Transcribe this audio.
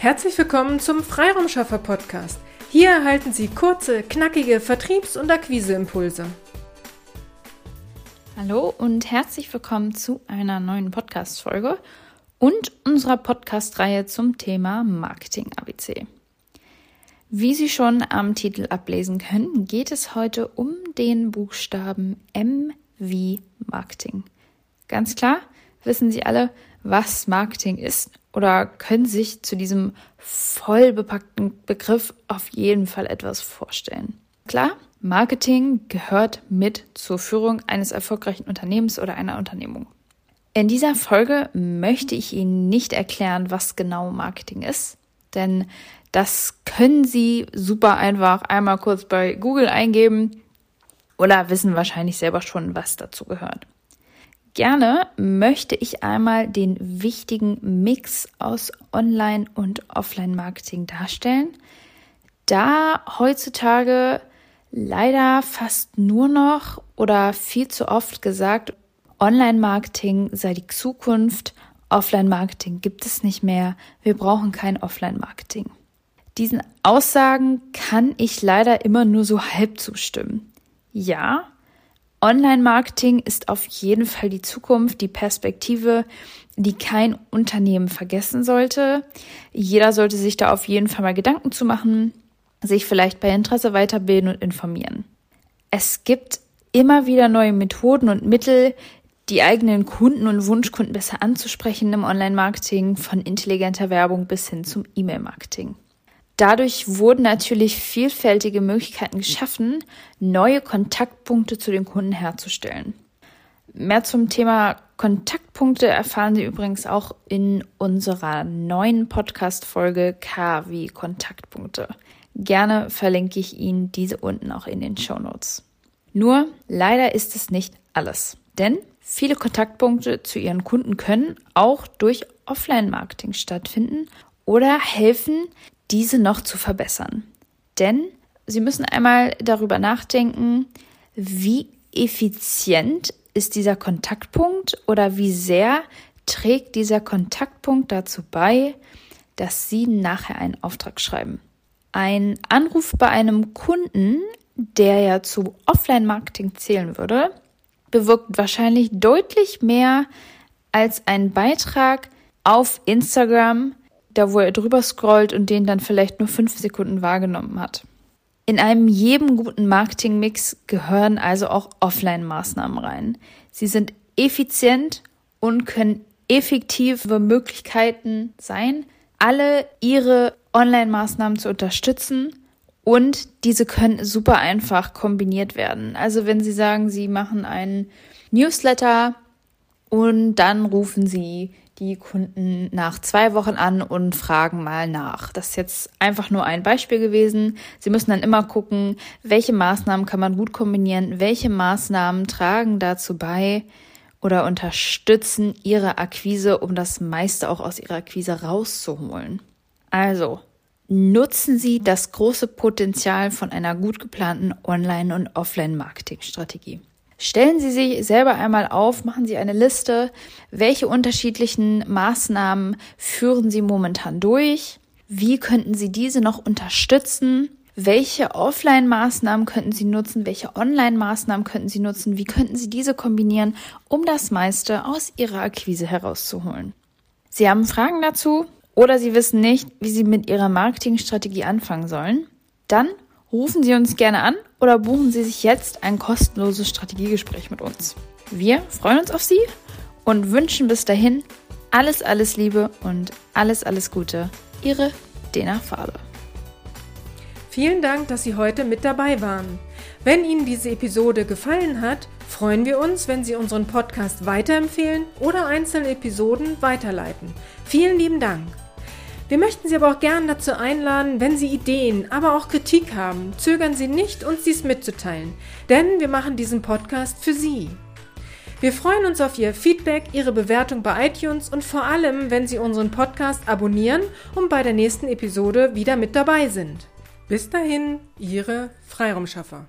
Herzlich willkommen zum Freiraumschaffer Podcast. Hier erhalten Sie kurze, knackige Vertriebs- und Akquiseimpulse. Hallo und herzlich willkommen zu einer neuen Podcast-Folge und unserer Podcast-Reihe zum Thema Marketing ABC. Wie Sie schon am Titel ablesen können, geht es heute um den Buchstaben M wie Marketing. Ganz klar, wissen Sie alle, was Marketing ist oder können sich zu diesem voll bepackten Begriff auf jeden Fall etwas vorstellen. Klar, Marketing gehört mit zur Führung eines erfolgreichen Unternehmens oder einer Unternehmung. In dieser Folge möchte ich Ihnen nicht erklären, was genau Marketing ist, denn das können Sie super einfach einmal kurz bei Google eingeben oder wissen wahrscheinlich selber schon, was dazu gehört. Gerne möchte ich einmal den wichtigen Mix aus Online- und Offline-Marketing darstellen, da heutzutage leider fast nur noch oder viel zu oft gesagt, Online-Marketing sei die Zukunft, Offline-Marketing gibt es nicht mehr, wir brauchen kein Offline-Marketing. Diesen Aussagen kann ich leider immer nur so halb zustimmen. Ja, Online-Marketing ist auf jeden Fall die Zukunft, die Perspektive, die kein Unternehmen vergessen sollte. Jeder sollte sich da auf jeden Fall mal Gedanken zu machen, sich vielleicht bei Interesse weiterbilden und informieren. Es gibt immer wieder neue Methoden und Mittel, die eigenen Kunden und Wunschkunden besser anzusprechen im Online-Marketing, von intelligenter Werbung bis hin zum E-Mail-Marketing. Dadurch wurden natürlich vielfältige Möglichkeiten geschaffen, neue Kontaktpunkte zu den Kunden herzustellen. Mehr zum Thema Kontaktpunkte erfahren Sie übrigens auch in unserer neuen Podcast-Folge K wie Kontaktpunkte. Gerne verlinke ich Ihnen diese unten auch in den Show Notes. Nur leider ist es nicht alles, denn viele Kontaktpunkte zu Ihren Kunden können auch durch Offline-Marketing stattfinden oder helfen, diese noch zu verbessern. Denn Sie müssen einmal darüber nachdenken, wie effizient ist dieser Kontaktpunkt oder wie sehr trägt dieser Kontaktpunkt dazu bei, dass Sie nachher einen Auftrag schreiben. Ein Anruf bei einem Kunden, der ja zu Offline-Marketing zählen würde, bewirkt wahrscheinlich deutlich mehr als ein Beitrag auf Instagram da wo er drüber scrollt und den dann vielleicht nur fünf Sekunden wahrgenommen hat. In einem jedem guten Marketingmix gehören also auch Offline-Maßnahmen rein. Sie sind effizient und können effektive Möglichkeiten sein, alle ihre Online-Maßnahmen zu unterstützen und diese können super einfach kombiniert werden. Also wenn Sie sagen, Sie machen einen Newsletter und dann rufen Sie die Kunden nach zwei Wochen an und fragen mal nach. Das ist jetzt einfach nur ein Beispiel gewesen. Sie müssen dann immer gucken, welche Maßnahmen kann man gut kombinieren, welche Maßnahmen tragen dazu bei oder unterstützen Ihre Akquise, um das meiste auch aus Ihrer Akquise rauszuholen. Also, nutzen Sie das große Potenzial von einer gut geplanten Online- und Offline-Marketing-Strategie. Stellen Sie sich selber einmal auf, machen Sie eine Liste, welche unterschiedlichen Maßnahmen führen Sie momentan durch, wie könnten Sie diese noch unterstützen, welche Offline-Maßnahmen könnten Sie nutzen, welche Online-Maßnahmen könnten Sie nutzen, wie könnten Sie diese kombinieren, um das meiste aus Ihrer Akquise herauszuholen. Sie haben Fragen dazu oder Sie wissen nicht, wie Sie mit Ihrer Marketingstrategie anfangen sollen? Dann Rufen Sie uns gerne an oder buchen Sie sich jetzt ein kostenloses Strategiegespräch mit uns. Wir freuen uns auf Sie und wünschen bis dahin alles, alles Liebe und alles, alles Gute. Ihre Dena Farbe. Vielen Dank, dass Sie heute mit dabei waren. Wenn Ihnen diese Episode gefallen hat, freuen wir uns, wenn Sie unseren Podcast weiterempfehlen oder einzelne Episoden weiterleiten. Vielen lieben Dank. Wir möchten Sie aber auch gern dazu einladen, wenn Sie Ideen, aber auch Kritik haben, zögern Sie nicht, uns dies mitzuteilen, denn wir machen diesen Podcast für Sie. Wir freuen uns auf Ihr Feedback, Ihre Bewertung bei iTunes und vor allem, wenn Sie unseren Podcast abonnieren und bei der nächsten Episode wieder mit dabei sind. Bis dahin, Ihre Freiraumschaffer.